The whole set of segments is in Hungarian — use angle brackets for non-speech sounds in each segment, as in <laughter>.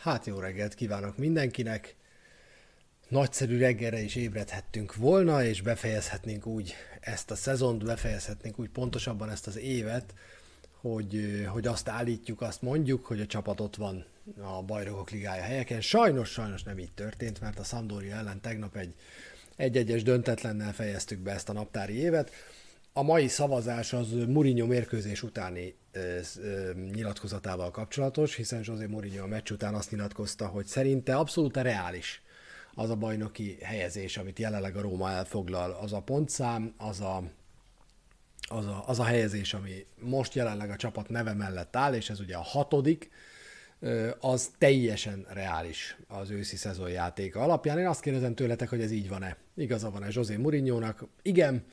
Hát jó reggelt kívánok mindenkinek! Nagyszerű reggelre is ébredhettünk volna, és befejezhetnénk úgy ezt a szezont, befejezhetnénk úgy pontosabban ezt az évet, hogy, hogy azt állítjuk, azt mondjuk, hogy a csapat ott van a Bajnokok Ligája helyeken. Sajnos, sajnos nem így történt, mert a Sampdoria ellen tegnap egy egy-egyes döntetlennel fejeztük be ezt a naptári évet. A mai szavazás az Mourinho mérkőzés utáni nyilatkozatával kapcsolatos, hiszen José Mourinho a meccs után azt nyilatkozta, hogy szerinte abszolút reális az a bajnoki helyezés, amit jelenleg a Róma elfoglal, az a pontszám, az a, az a, az a helyezés, ami most jelenleg a csapat neve mellett áll, és ez ugye a hatodik, az teljesen reális az őszi szezon játéka alapján. Én azt kérdezem tőletek, hogy ez így van-e. Igaza van-e José Mourinho-nak? Igen,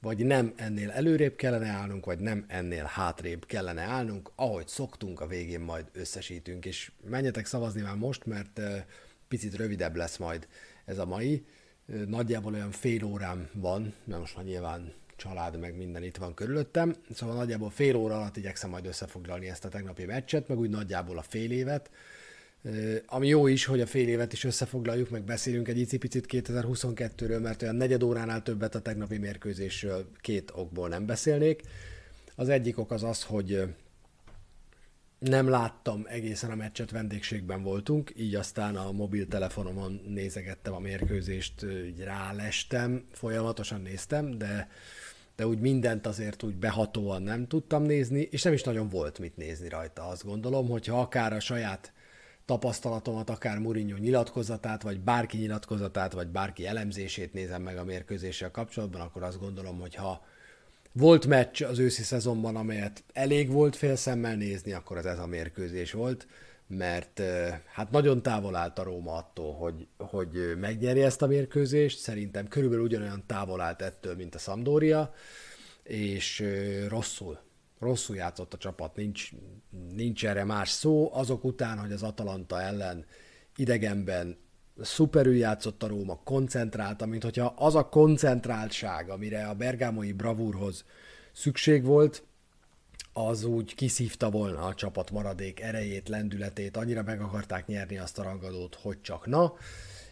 vagy nem ennél előrébb kellene állnunk, vagy nem ennél hátrébb kellene állnunk, ahogy szoktunk, a végén majd összesítünk, és menjetek szavazni már most, mert picit rövidebb lesz majd ez a mai. Nagyjából olyan fél órám van, mert most már nyilván család, meg minden itt van körülöttem, szóval nagyjából fél óra alatt igyekszem majd összefoglalni ezt a tegnapi meccset, meg úgy nagyjából a fél évet, ami jó is, hogy a fél évet is összefoglaljuk, meg beszélünk egy icipicit 2022-ről, mert olyan negyed óránál többet a tegnapi mérkőzésről két okból nem beszélnék. Az egyik ok az az, hogy nem láttam egészen a meccset, vendégségben voltunk, így aztán a mobiltelefonomon nézegettem a mérkőzést, így rálestem, folyamatosan néztem, de, de úgy mindent azért úgy behatóan nem tudtam nézni, és nem is nagyon volt mit nézni rajta, azt gondolom, hogyha akár a saját tapasztalatomat, akár Mourinho nyilatkozatát, vagy bárki nyilatkozatát, vagy bárki elemzését nézem meg a mérkőzéssel kapcsolatban, akkor azt gondolom, hogy ha volt meccs az őszi szezonban, amelyet elég volt félszemmel nézni, akkor az ez a mérkőzés volt, mert hát nagyon távol állt a Róma attól, hogy, hogy megnyeri ezt a mérkőzést, szerintem körülbelül ugyanolyan távol állt ettől, mint a Sampdoria, és rosszul, rosszul játszott a csapat, nincs, nincs erre más szó, azok után, hogy az Atalanta ellen idegenben szuperül játszott a Róma, koncentrálta, mint hogyha az a koncentráltság, amire a bergámoi bravúrhoz szükség volt, az úgy kiszívta volna a csapat maradék erejét, lendületét, annyira meg akarták nyerni azt a rangadót, hogy csak na,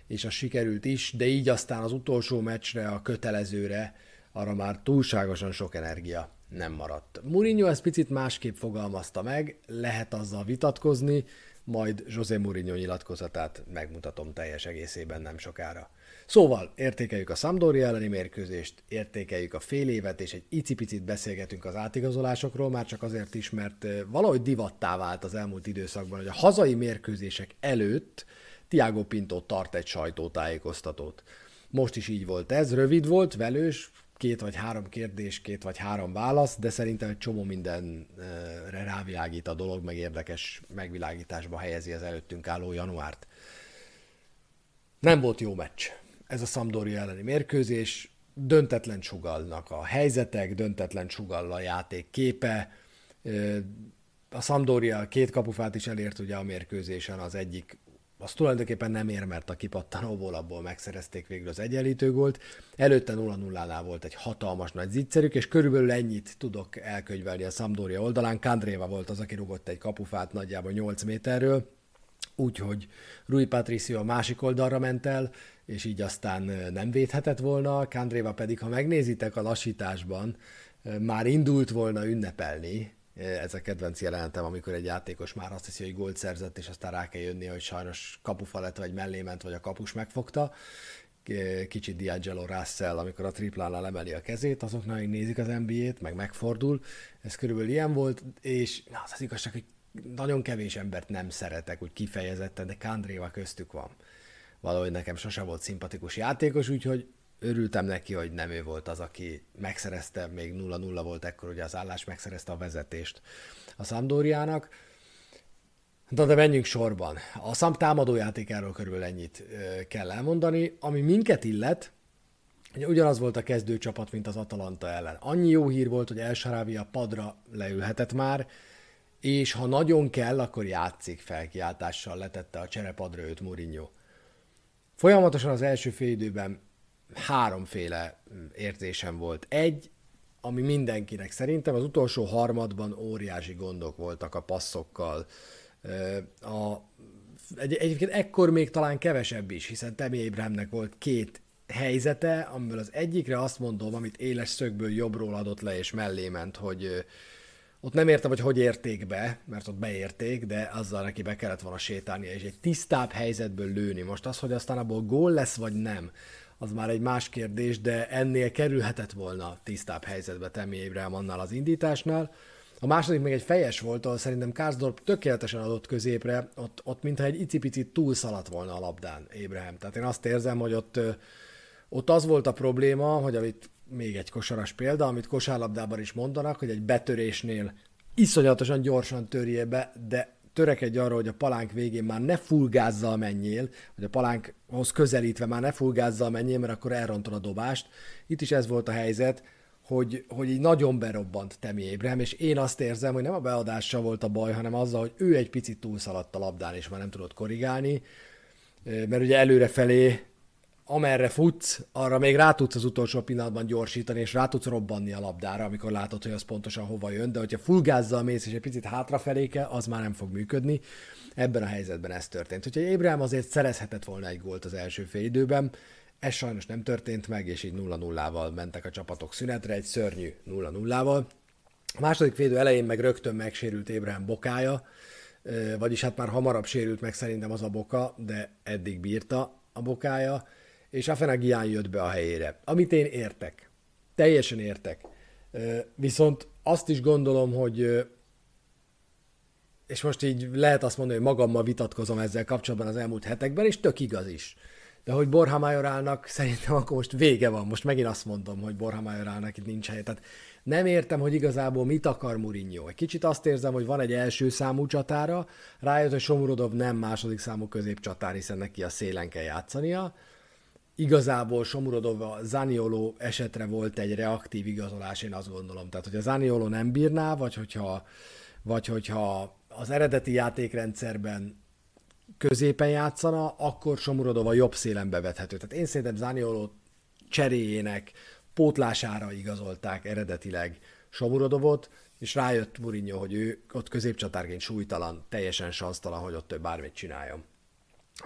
és az sikerült is, de így aztán az utolsó meccsre, a kötelezőre, arra már túlságosan sok energia nem maradt. Mourinho ezt picit másképp fogalmazta meg, lehet azzal vitatkozni, majd José Mourinho nyilatkozatát megmutatom teljes egészében nem sokára. Szóval értékeljük a Sampdoria elleni mérkőzést, értékeljük a fél évet, és egy icipicit beszélgetünk az átigazolásokról, már csak azért is, mert valahogy divattá vált az elmúlt időszakban, hogy a hazai mérkőzések előtt Tiago Pinto tart egy sajtótájékoztatót. Most is így volt ez, rövid volt, velős, két vagy három kérdés, két vagy három válasz, de szerintem egy csomó mindenre rávilágít a dolog, meg érdekes megvilágításba helyezi az előttünk álló januárt. Nem volt jó meccs. Ez a Sampdoria elleni mérkőzés, döntetlen sugallnak a helyzetek, döntetlen sugall a játék képe. A Sampdoria két kapufát is elért ugye a mérkőzésen, az egyik az tulajdonképpen nem ér, mert a kipattanóból abból megszerezték végül az egyenlítő gólt. Előtte 0-0-nál volt egy hatalmas nagy zicserük, és körülbelül ennyit tudok elkönyvelni a Sampdoria oldalán. Kandréva volt az, aki rugott egy kapufát nagyjából 8 méterről, úgyhogy Rui Patricio a másik oldalra ment el, és így aztán nem védhetett volna, Kandréva pedig, ha megnézitek a lassításban, már indult volna ünnepelni, ez a kedvenc jelenetem, amikor egy játékos már azt hiszi, hogy gólt szerzett, és aztán rá kell jönni, hogy sajnos kapufa lett, vagy mellé ment, vagy a kapus megfogta. Kicsit D'Angelo Russell, amikor a triplánál emeli a kezét, azok nagyon nézik az NBA-t, meg megfordul. Ez körülbelül ilyen volt, és na, az az igazság, hogy nagyon kevés embert nem szeretek, úgy kifejezetten, de Kandréva köztük van. Valahogy nekem sose volt szimpatikus játékos, úgyhogy örültem neki, hogy nem ő volt az, aki megszerezte, még 0-0 volt ekkor ugye az állás, megszerezte a vezetést a Sampdoriának. De, de menjünk sorban. A Szamp támadójátékáról körülbelül ennyit kell elmondani. Ami minket illet, ugyanaz volt a kezdőcsapat, mint az Atalanta ellen. Annyi jó hír volt, hogy El a padra leülhetett már, és ha nagyon kell, akkor játszik felkiáltással, letette a cserepadra őt Mourinho. Folyamatosan az első fél időben háromféle mm, érzésem volt. Egy, ami mindenkinek szerintem az utolsó harmadban óriási gondok voltak a passzokkal. A egy, egyébként ekkor még talán kevesebb is, hiszen Temi Abrahamnek volt két helyzete, amiből az egyikre azt mondom, amit éles szögből jobbról adott le és mellé ment, hogy ott nem értem, hogy hogy érték be, mert ott beérték, de azzal neki be kellett volna sétálnia, és egy tisztább helyzetből lőni. Most az, hogy aztán abból gól lesz, vagy nem, az már egy más kérdés, de ennél kerülhetett volna tisztább helyzetbe Temi Abraham annál az indításnál. A második még egy fejes volt, ahol szerintem Kárzdorp tökéletesen adott középre, ott, ott mintha egy icipicit túlszaladt volna a labdán Abraham. Tehát én azt érzem, hogy ott, ott az volt a probléma, hogy amit még egy kosaras példa, amit kosárlabdában is mondanak, hogy egy betörésnél iszonyatosan gyorsan törje be, de törekedj arra, hogy a palánk végén már ne fulgázzal menjél, hogy a palánkhoz közelítve már ne fulgázzal menjél, mert akkor elrontod a dobást. Itt is ez volt a helyzet, hogy, hogy így nagyon berobbant Temi Abraham, és én azt érzem, hogy nem a beadással volt a baj, hanem azzal, hogy ő egy picit túlszaladt a labdán, és már nem tudott korrigálni, mert ugye előrefelé amerre futsz, arra még rá tudsz az utolsó pillanatban gyorsítani, és rá tudsz robbanni a labdára, amikor látod, hogy az pontosan hova jön, de hogyha fullgázzal mész, és egy picit hátrafelé kell, az már nem fog működni. Ebben a helyzetben ez történt. Úgyhogy Ébrám azért szerezhetett volna egy gólt az első fél időben, ez sajnos nem történt meg, és így 0-0-val mentek a csapatok szünetre, egy szörnyű 0-0-val. A második félidő elején meg rögtön megsérült Ébrám bokája, vagyis hát már hamarabb sérült meg szerintem az a boka, de eddig bírta a bokája, és Afenagian jött be a helyére. Amit én értek. Teljesen értek. Viszont azt is gondolom, hogy és most így lehet azt mondani, hogy magammal vitatkozom ezzel kapcsolatban az elmúlt hetekben, és tök igaz is. De hogy Borja Majorának szerintem akkor most vége van. Most megint azt mondom, hogy Borja Majorának itt nincs helye. Tehát nem értem, hogy igazából mit akar Mourinho. Egy kicsit azt érzem, hogy van egy első számú csatára, rájött, hogy Somurodov nem második számú középcsatár, hiszen neki a szélen kell játszania igazából Somurodov a Zaniolo esetre volt egy reaktív igazolás, én azt gondolom. Tehát, hogy a Zaniolo nem bírná, vagy hogyha, vagy hogyha az eredeti játékrendszerben középen játszana, akkor Somurodov a jobb szélen bevethető. Tehát én szerintem Zaniolo cseréjének pótlására igazolták eredetileg Somurodovot, és rájött Mourinho, hogy ő ott középcsatárként súlytalan, teljesen sansztalan, hogy ott ő bármit csináljon.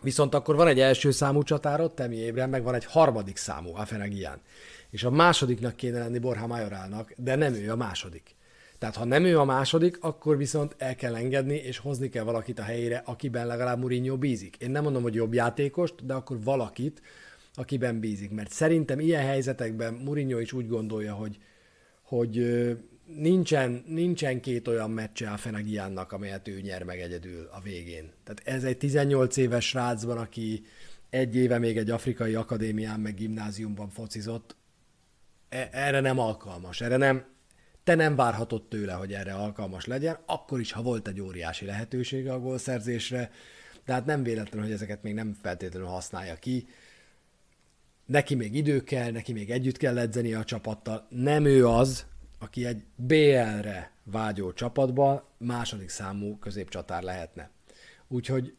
Viszont akkor van egy első számú csatárod, Temi Ébren, meg van egy harmadik számú, Afenagian. És a másodiknak kéne lenni Borja Majorálnak, de nem ő a második. Tehát ha nem ő a második, akkor viszont el kell engedni, és hozni kell valakit a helyére, akiben legalább Mourinho bízik. Én nem mondom, hogy jobb játékost, de akkor valakit, akiben bízik. Mert szerintem ilyen helyzetekben Mourinho is úgy gondolja, hogy, hogy nincsen, nincsen két olyan meccse a Fenegiánnak, amelyet ő nyer meg egyedül a végén. Tehát ez egy 18 éves srácban, aki egy éve még egy afrikai akadémián meg gimnáziumban focizott, e- erre nem alkalmas, erre nem, te nem várhatod tőle, hogy erre alkalmas legyen, akkor is, ha volt egy óriási lehetősége a gólszerzésre, de hát nem véletlen, hogy ezeket még nem feltétlenül használja ki. Neki még idő kell, neki még együtt kell edzeni a csapattal. Nem ő az, aki egy BL-re vágyó csapatban második számú középcsatár lehetne. Úgyhogy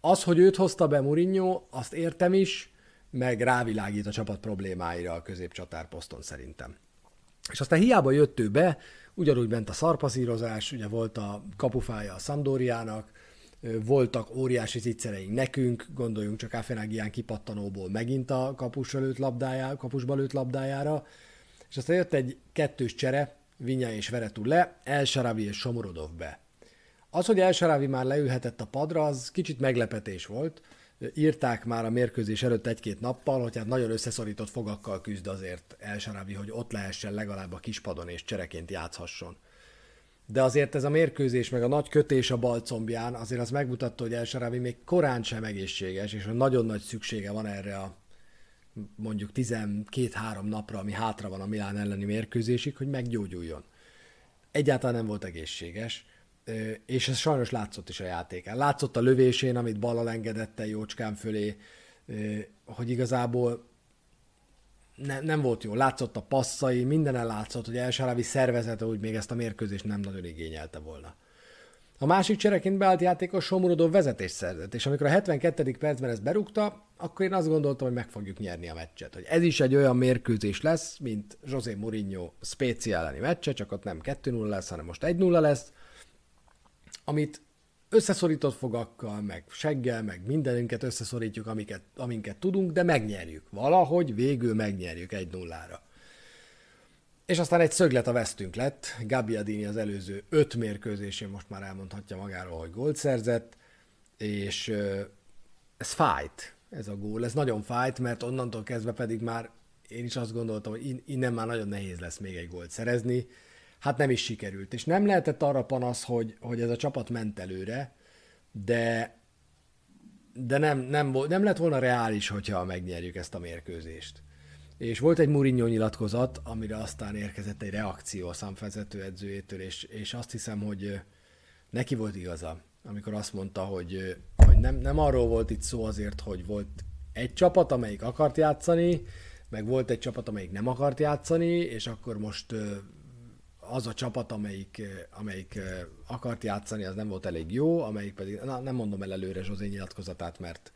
az, hogy őt hozta be Mourinho, azt értem is, meg rávilágít a csapat problémáira a középcsatár poszton szerintem. És aztán hiába jött ő be, ugyanúgy ment a szarpaszírozás, ugye volt a kapufája a Szandóriának, voltak óriási zicsereink nekünk, gondoljunk csak Afenagián kipattanóból megint a kapus lőtt labdájára, kapusba lőtt labdájára, és aztán jött egy kettős csere, Vinya és Veretú le, El Sharavi és Somorodov be. Az, hogy El Sharavi már leülhetett a padra, az kicsit meglepetés volt. Írták már a mérkőzés előtt egy-két nappal, hogy hát nagyon összeszorított fogakkal küzd azért El Sharavi, hogy ott lehessen legalább a kispadon és csereként játszhasson. De azért ez a mérkőzés, meg a nagy kötés a balcombján, azért az megmutatta, hogy El Sharavi még korán sem egészséges, és nagyon nagy szüksége van erre a mondjuk 12-3 napra, ami hátra van a Milán elleni mérkőzésig, hogy meggyógyuljon. Egyáltalán nem volt egészséges, és ez sajnos látszott is a játékán. Látszott a lövésén, amit ballal engedette Jócskán fölé, hogy igazából ne, nem volt jó. Látszott a passzai, mindenen látszott, hogy Elsáravi szervezete úgy még ezt a mérkőzést nem nagyon igényelte volna. A másik csereként beállt játékos Somurodó vezetés szerzett, és amikor a 72. percben ezt berúgta, akkor én azt gondoltam, hogy meg fogjuk nyerni a meccset. Hogy ez is egy olyan mérkőzés lesz, mint José Mourinho Spécia elleni meccse, csak ott nem 2-0 lesz, hanem most 1-0 lesz, amit összeszorított fogakkal, meg seggel, meg mindenünket összeszorítjuk, amiket, aminket tudunk, de megnyerjük. Valahogy végül megnyerjük egy nullára. És aztán egy szöglet a vesztünk lett. Adini az előző öt mérkőzésén most már elmondhatja magáról, hogy gólt szerzett, és ez fájt, ez a gól. Ez nagyon fájt, mert onnantól kezdve pedig már én is azt gondoltam, hogy innen már nagyon nehéz lesz még egy gólt szerezni. Hát nem is sikerült. És nem lehetett arra panasz, hogy, hogy ez a csapat ment előre, de de nem, nem, nem lett volna reális, hogyha megnyerjük ezt a mérkőzést. És volt egy Mourinho nyilatkozat, amire aztán érkezett egy reakció a számvezető edzőjétől, és, és azt hiszem, hogy neki volt igaza, amikor azt mondta, hogy, hogy nem, nem arról volt itt szó azért, hogy volt egy csapat, amelyik akart játszani, meg volt egy csapat, amelyik nem akart játszani, és akkor most az a csapat, amelyik, amelyik akart játszani, az nem volt elég jó, amelyik pedig, na, nem mondom el előre Zsozé nyilatkozatát, mert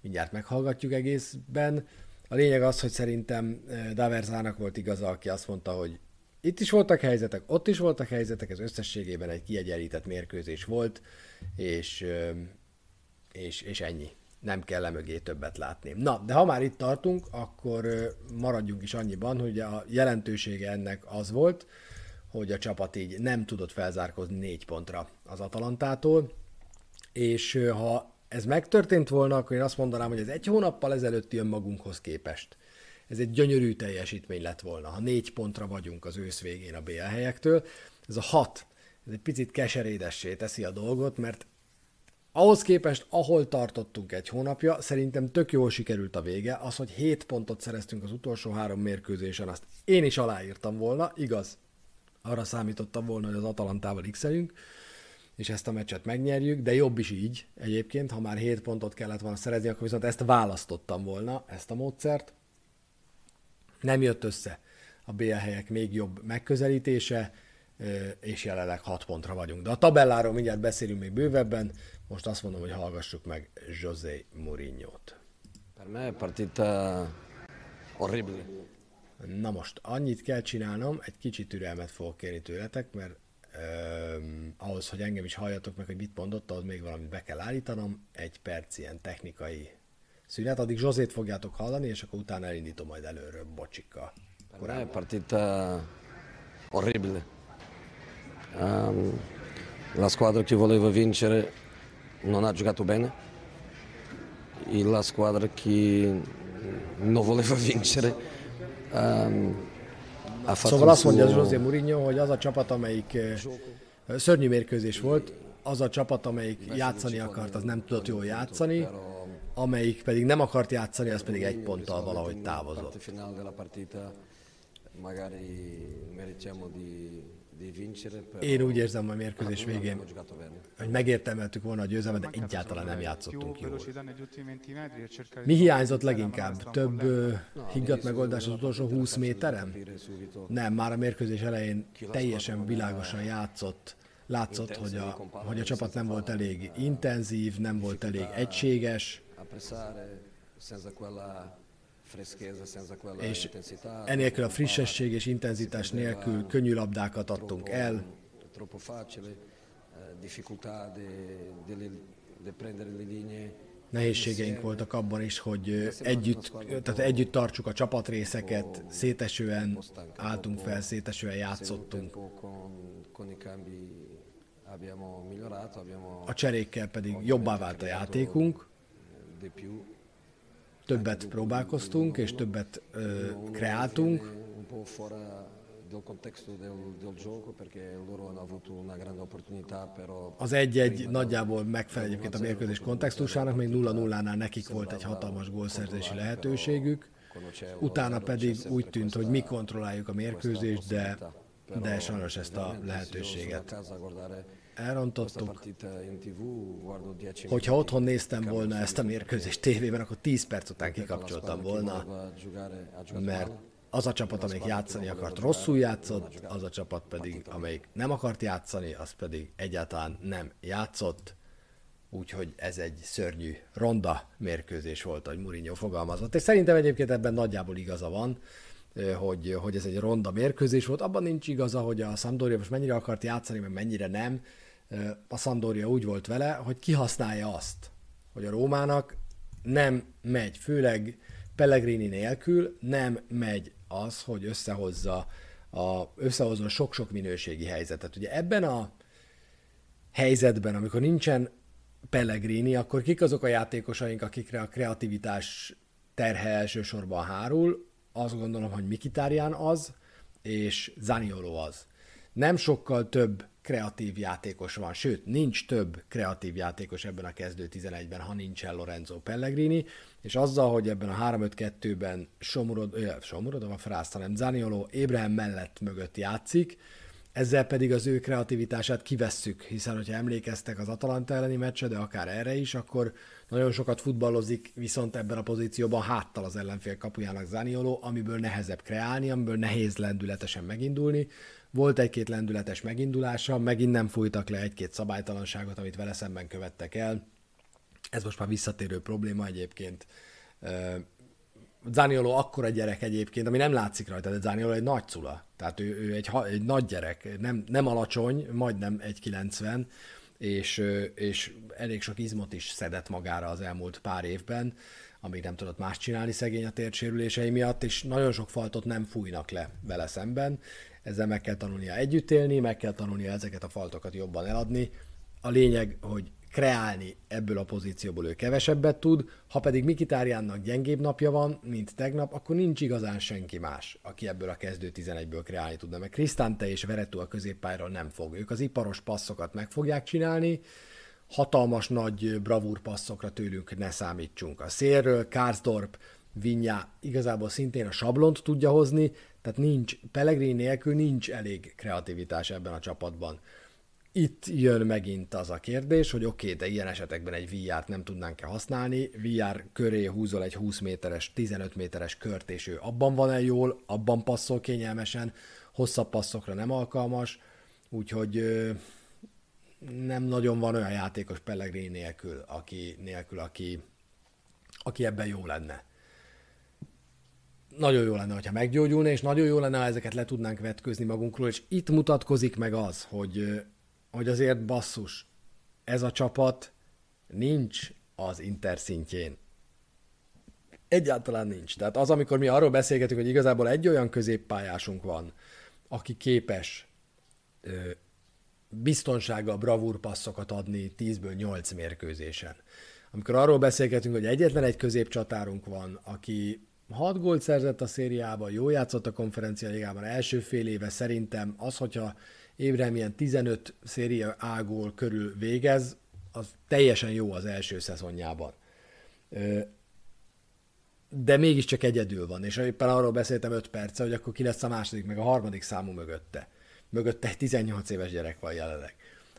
mindjárt meghallgatjuk egészben. A lényeg az, hogy szerintem Daverzának volt igaza, aki azt mondta, hogy itt is voltak helyzetek, ott is voltak helyzetek, ez összességében egy kiegyenlített mérkőzés volt, és, és, és ennyi. Nem kell emögé többet látni. Na, de ha már itt tartunk, akkor maradjunk is annyiban, hogy a jelentősége ennek az volt, hogy a csapat így nem tudott felzárkozni négy pontra az Atalantától, és ha ez megtörtént volna, akkor én azt mondanám, hogy ez egy hónappal ezelőtti önmagunkhoz képest. Ez egy gyönyörű teljesítmény lett volna, ha négy pontra vagyunk az ősz végén a BL helyektől. Ez a hat, ez egy picit keserédessé teszi a dolgot, mert ahhoz képest, ahol tartottunk egy hónapja, szerintem tök jól sikerült a vége. Az, hogy 7 pontot szereztünk az utolsó három mérkőzésen, azt én is aláírtam volna, igaz? Arra számítottam volna, hogy az Atalantával x és ezt a meccset megnyerjük, de jobb is így egyébként, ha már 7 pontot kellett volna szerezni, akkor viszont ezt választottam volna, ezt a módszert. Nem jött össze a BL helyek még jobb megközelítése, és jelenleg 6 pontra vagyunk. De a tabelláról mindjárt beszélünk még bővebben, most azt mondom, hogy hallgassuk meg José Mourinho-t. Per me partita orribile. Na most, annyit kell csinálnom, egy kicsit türelmet fogok kérni tőletek, mert Um, ahhoz, hogy engem is halljatok meg, hogy mit mondott, ahhoz még valamit be kell állítanom. Egy perc ilyen technikai szünet, addig Zsozét fogjátok hallani, és akkor utána elindítom majd előről bocsikkal. È partita orribile. Um, la squadra che voleva vincere non ha giocato bene e la squadra che non voleva <laughs> vincere um, Szóval azt mondja José Mourinho, hogy az a csapat, amelyik szörnyű mérkőzés volt, az a csapat, amelyik játszani akart, az nem tudott jól játszani, amelyik pedig nem akart játszani, az pedig egy ponttal valahogy távozott. Én úgy érzem a mérkőzés végén, hogy megértelmeltük volna a győzelmet, de egyáltalán nem játszottunk jól. Mi hiányzott leginkább? Több higgadt megoldás az utolsó 20 méteren? Nem, már a mérkőzés elején teljesen világosan játszott. Látszott, hogy a, hogy a csapat nem volt elég intenzív, nem volt elég egységes és enélkül a frissesség és intenzitás nélkül könnyű labdákat adtunk el, nehézségeink voltak abban is, hogy együtt, tehát együtt tartsuk a csapatrészeket, szétesően álltunk fel, szétesően játszottunk. A cserékkel pedig jobbá vált a játékunk, többet próbálkoztunk, és többet ö, kreáltunk. Az egy-egy nagyjából megfelel egyébként a mérkőzés kontextusának, még 0-0-nál nekik volt egy hatalmas gólszerzési lehetőségük, utána pedig úgy tűnt, hogy mi kontrolláljuk a mérkőzést, de, de sajnos ezt a lehetőséget elrontottuk. Hogyha otthon néztem volna ezt a mérkőzést tévében, akkor 10 perc után kikapcsoltam volna, mert az a csapat, amelyik játszani akart, rosszul játszott, az a csapat pedig, amelyik nem akart játszani, az pedig egyáltalán nem játszott. Úgyhogy ez egy szörnyű, ronda mérkőzés volt, ahogy Mourinho fogalmazott. És szerintem egyébként ebben nagyjából igaza van, hogy, hogy ez egy ronda mérkőzés volt. Abban nincs igaza, hogy a Sampdoria most mennyire akart játszani, meg mennyire nem a Sampdoria úgy volt vele, hogy kihasználja azt, hogy a Rómának nem megy, főleg Pellegrini nélkül nem megy az, hogy összehozza a, összehozza sok-sok minőségi helyzetet. Ugye ebben a helyzetben, amikor nincsen Pellegrini, akkor kik azok a játékosaink, akikre a kreativitás terhe elsősorban hárul? Azt gondolom, hogy Mikitárján az, és Zaniolo az. Nem sokkal több kreatív játékos van, sőt, nincs több kreatív játékos ebben a kezdő 11-ben, ha nincsen Lorenzo Pellegrini, és azzal, hogy ebben a 3-5-2-ben Somurod, Somurod, a Frász, hanem Zaniolo Ébrahim mellett mögött játszik, ezzel pedig az ő kreativitását kivesszük, hiszen hogyha emlékeztek az Atalanta elleni meccse, de akár erre is, akkor nagyon sokat futballozik, viszont ebben a pozícióban háttal az ellenfél kapujának Zaniolo, amiből nehezebb kreálni, amiből nehéz lendületesen megindulni. Volt egy-két lendületes megindulása, megint nem fújtak le egy-két szabálytalanságot, amit vele szemben követtek el. Ez most már visszatérő probléma egyébként. Zaniolo akkora gyerek egyébként, ami nem látszik rajta, de Zaniolo egy nagy cula. Tehát ő, ő egy, egy nagy gyerek, nem, nem alacsony, majdnem 1,90, és, és elég sok izmot is szedett magára az elmúlt pár évben, amíg nem tudott más csinálni szegény a térsérülései miatt, és nagyon sok faltot nem fújnak le vele szemben. Ezzel meg kell tanulnia együtt élni, meg kell tanulnia ezeket a faltokat jobban eladni. A lényeg, hogy kreálni ebből a pozícióból ő kevesebbet tud, ha pedig Mikitárjánnak gyengébb napja van, mint tegnap, akkor nincs igazán senki más, aki ebből a kezdő 11-ből kreálni tudna, mert Krisztánte és Veretú a középpályáról nem fog. Ők az iparos passzokat meg fogják csinálni, hatalmas nagy bravúr passzokra tőlünk ne számítsunk. A szélről Karsdorp, Vinya igazából szintén a sablont tudja hozni, tehát nincs, Pellegrini nélkül nincs elég kreativitás ebben a csapatban itt jön megint az a kérdés, hogy oké, okay, de ilyen esetekben egy VR-t nem tudnánk-e használni, VR köré húzol egy 20 méteres, 15 méteres kört, és ő abban van-e jól, abban passzol kényelmesen, hosszabb passzokra nem alkalmas, úgyhogy nem nagyon van olyan játékos Pellegrini nélkül, aki, nélkül, aki, aki ebben jó lenne. Nagyon jó lenne, ha meggyógyulna, és nagyon jó lenne, ha ezeket le tudnánk vetkőzni magunkról, és itt mutatkozik meg az, hogy hogy azért basszus, ez a csapat nincs az Inter szintjén. Egyáltalán nincs. Tehát az, amikor mi arról beszélgetünk, hogy igazából egy olyan középpályásunk van, aki képes ö, biztonsággal bravúr passzokat adni 10-ből 8 mérkőzésen. Amikor arról beszélgetünk, hogy egyetlen egy középcsatárunk van, aki 6 gólt szerzett a szériában, jó játszott a konferencia ligában, első fél éve szerintem az, hogyha Ébrem ilyen 15 széria ágól körül végez, az teljesen jó az első szezonjában. De mégiscsak egyedül van, és éppen arról beszéltem 5 perce, hogy akkor ki lesz a második, meg a harmadik számú mögötte. Mögötte egy 18 éves gyerek van jelenleg.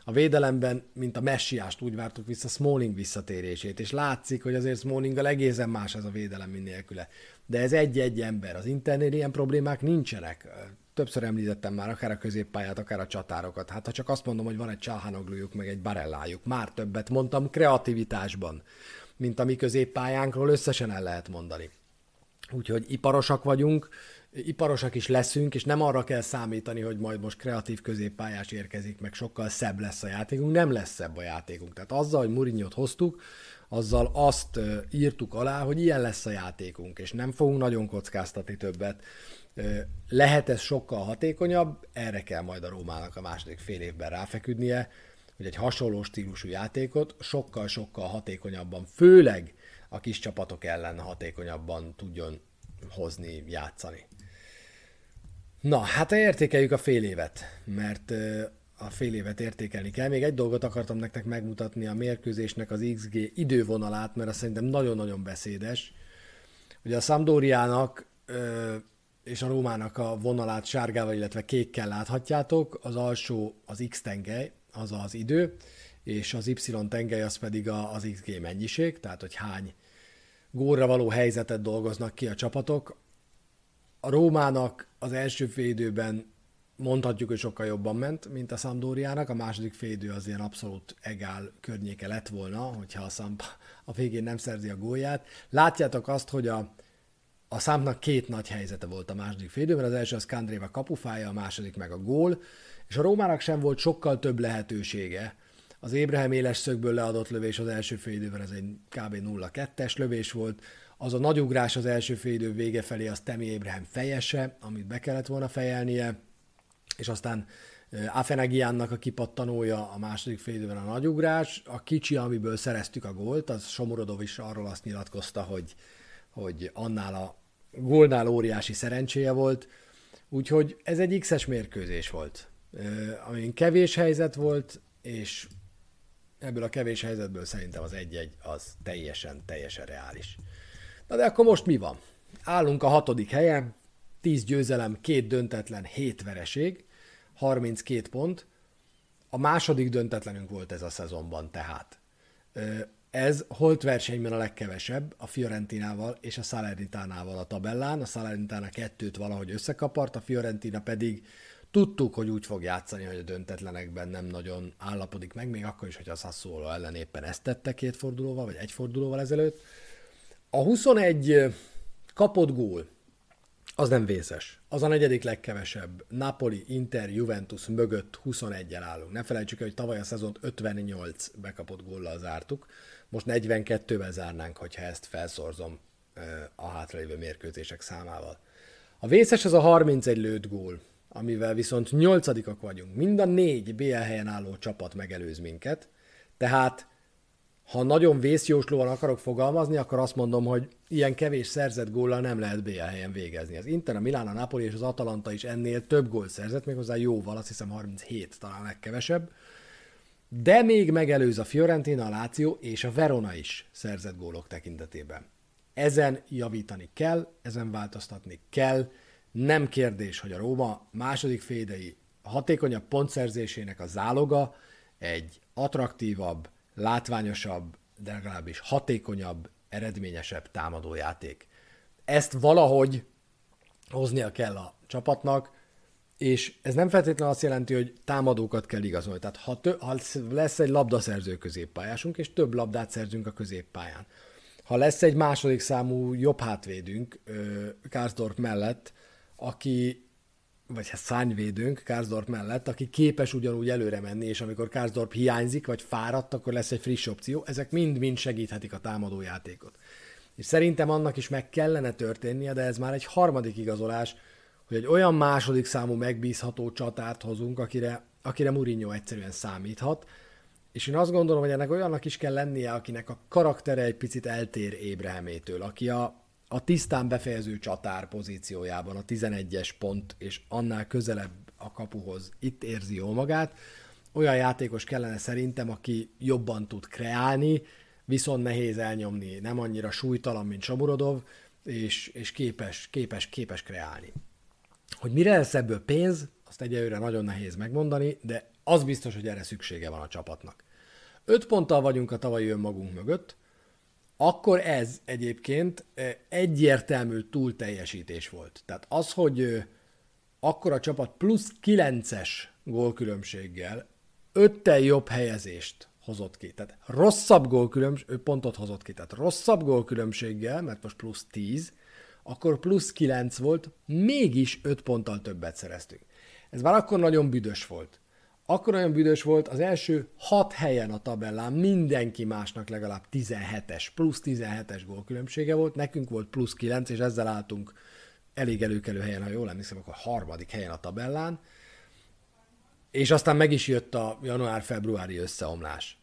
A védelemben, mint a messiást úgy vártuk vissza Smalling visszatérését, és látszik, hogy azért Smallinggal egészen más ez a védelem, mint nélküle. De ez egy-egy ember. Az internél ilyen problémák nincsenek többször említettem már akár a középpályát, akár a csatárokat. Hát ha csak azt mondom, hogy van egy csáhanoglójuk, meg egy barellájuk, már többet mondtam kreativitásban, mint a mi középpályánkról összesen el lehet mondani. Úgyhogy iparosak vagyunk, iparosak is leszünk, és nem arra kell számítani, hogy majd most kreatív középpályás érkezik, meg sokkal szebb lesz a játékunk, nem lesz szebb a játékunk. Tehát azzal, hogy Murinyot hoztuk, azzal azt írtuk alá, hogy ilyen lesz a játékunk, és nem fogunk nagyon kockáztatni többet. Lehet ez sokkal hatékonyabb, erre kell majd a Rómának a második fél évben ráfeküdnie, hogy egy hasonló stílusú játékot sokkal-sokkal hatékonyabban, főleg a kis csapatok ellen hatékonyabban tudjon hozni, játszani. Na, hát értékeljük a fél évet, mert a fél évet értékelni kell. Még egy dolgot akartam nektek megmutatni a mérkőzésnek az XG idővonalát, mert azt szerintem nagyon-nagyon beszédes. Ugye a Sampdoriának és a Rómának a vonalát sárgával, illetve kékkel láthatjátok. Az alsó az X tengely, az az idő, és az Y tengely az pedig az XG mennyiség, tehát hogy hány górra való helyzetet dolgoznak ki a csapatok. A Rómának az első félidőben mondhatjuk, hogy sokkal jobban ment, mint a Sampdoriának. A második félidő az ilyen abszolút egál környéke lett volna, hogyha a Samp a végén nem szerzi a gólját. Látjátok azt, hogy a, a Sampnak két nagy helyzete volt a második félidőben. Az első az Kandréva kapufája, a második meg a gól. és a Rómának sem volt sokkal több lehetősége. Az Ébrahim éles szögből leadott lövés az első fél időben, ez egy kb. 0-2-es lövés volt, az a nagy ugrás az első fél idő vége felé, az Temi Ébrahim fejese, amit be kellett volna fejelnie, és aztán Afenegiánnak a kipattanója a második fél időben a nagy ugrás, a kicsi, amiből szereztük a gólt, az Somorodov is arról azt nyilatkozta, hogy, hogy annál a gólnál óriási szerencséje volt, úgyhogy ez egy X-es mérkőzés volt, amin kevés helyzet volt, és ebből a kevés helyzetből szerintem az egy-egy az teljesen, teljesen reális. Na de akkor most mi van? Állunk a hatodik helyen, 10 győzelem, két döntetlen, 7 vereség, 32 pont. A második döntetlenünk volt ez a szezonban tehát. Ez holt versenyben a legkevesebb a Fiorentinával és a Salernitánával a tabellán. A Salernitana kettőt valahogy összekapart, a Fiorentina pedig tudtuk, hogy úgy fog játszani, hogy a döntetlenekben nem nagyon állapodik meg, még akkor is, hogy a Sassuolo ellen éppen ezt tette két fordulóval, vagy egy fordulóval ezelőtt. A 21 kapott gól, az nem vészes. Az a negyedik legkevesebb. Napoli, Inter, Juventus mögött 21-el állunk. Ne felejtsük el, hogy tavaly a szezont 58 bekapott góllal zártuk. Most 42-vel zárnánk, hogyha ezt felszorzom a hátralévő mérkőzések számával. A vészes az a 31 lőtt gól, amivel viszont nyolcadikak vagyunk. Mind a négy BL helyen álló csapat megelőz minket, tehát ha nagyon vészjóslóan akarok fogalmazni, akkor azt mondom, hogy ilyen kevés szerzett góllal nem lehet BL helyen végezni. Az Inter, a Milán, a Napoli és az Atalanta is ennél több gól szerzett, méghozzá jóval, azt hiszem 37, talán legkevesebb. De még megelőz a Fiorentina, a Láció és a Verona is szerzett gólok tekintetében. Ezen javítani kell, ezen változtatni kell. Nem kérdés, hogy a Róma második fédei hatékonyabb pontszerzésének a záloga egy attraktívabb, látványosabb, de legalábbis hatékonyabb, eredményesebb támadójáték. Ezt valahogy hoznia kell a csapatnak, és ez nem feltétlenül azt jelenti, hogy támadókat kell igazolni. Tehát ha, tö- ha lesz egy labdaszerző középpályásunk, és több labdát szerzünk a középpályán, ha lesz egy második számú jobb hátvédünk Kárzdorp mellett, aki vagy hát szányvédőnk Kárzdorp mellett, aki képes ugyanúgy előre menni, és amikor Kárzdorp hiányzik, vagy fáradt, akkor lesz egy friss opció. Ezek mind-mind segíthetik a támadójátékot. És szerintem annak is meg kellene történnie, de ez már egy harmadik igazolás, hogy egy olyan második számú megbízható csatát hozunk, akire, akire Mourinho egyszerűen számíthat, és én azt gondolom, hogy ennek olyannak is kell lennie, akinek a karaktere egy picit eltér Ébrehemétől, aki a, a tisztán befejező csatár pozíciójában, a 11-es pont, és annál közelebb a kapuhoz itt érzi jól magát. Olyan játékos kellene szerintem, aki jobban tud kreálni, viszont nehéz elnyomni, nem annyira súlytalan, mint Samurodov, és, és képes, képes, képes kreálni. Hogy mire lesz ebből pénz, azt egyelőre nagyon nehéz megmondani, de az biztos, hogy erre szüksége van a csapatnak. Öt ponttal vagyunk a tavalyi önmagunk mögött, akkor ez egyébként egyértelmű túlteljesítés volt. Tehát az, hogy akkor a csapat plusz 9-es gólkülönbséggel öttel jobb helyezést hozott ki. Tehát rosszabb gólkülönbség, pontot hozott ki. Tehát rosszabb gólkülönbséggel, mert most plusz 10, akkor plusz 9 volt, mégis 5 ponttal többet szereztünk. Ez már akkor nagyon büdös volt akkor olyan büdös volt, az első hat helyen a tabellán mindenki másnak legalább 17-es, plusz 17-es gólkülönbsége volt, nekünk volt plusz 9, és ezzel álltunk elég előkelő helyen, ha jól emlékszem, akkor harmadik helyen a tabellán, és aztán meg is jött a január-februári összeomlás.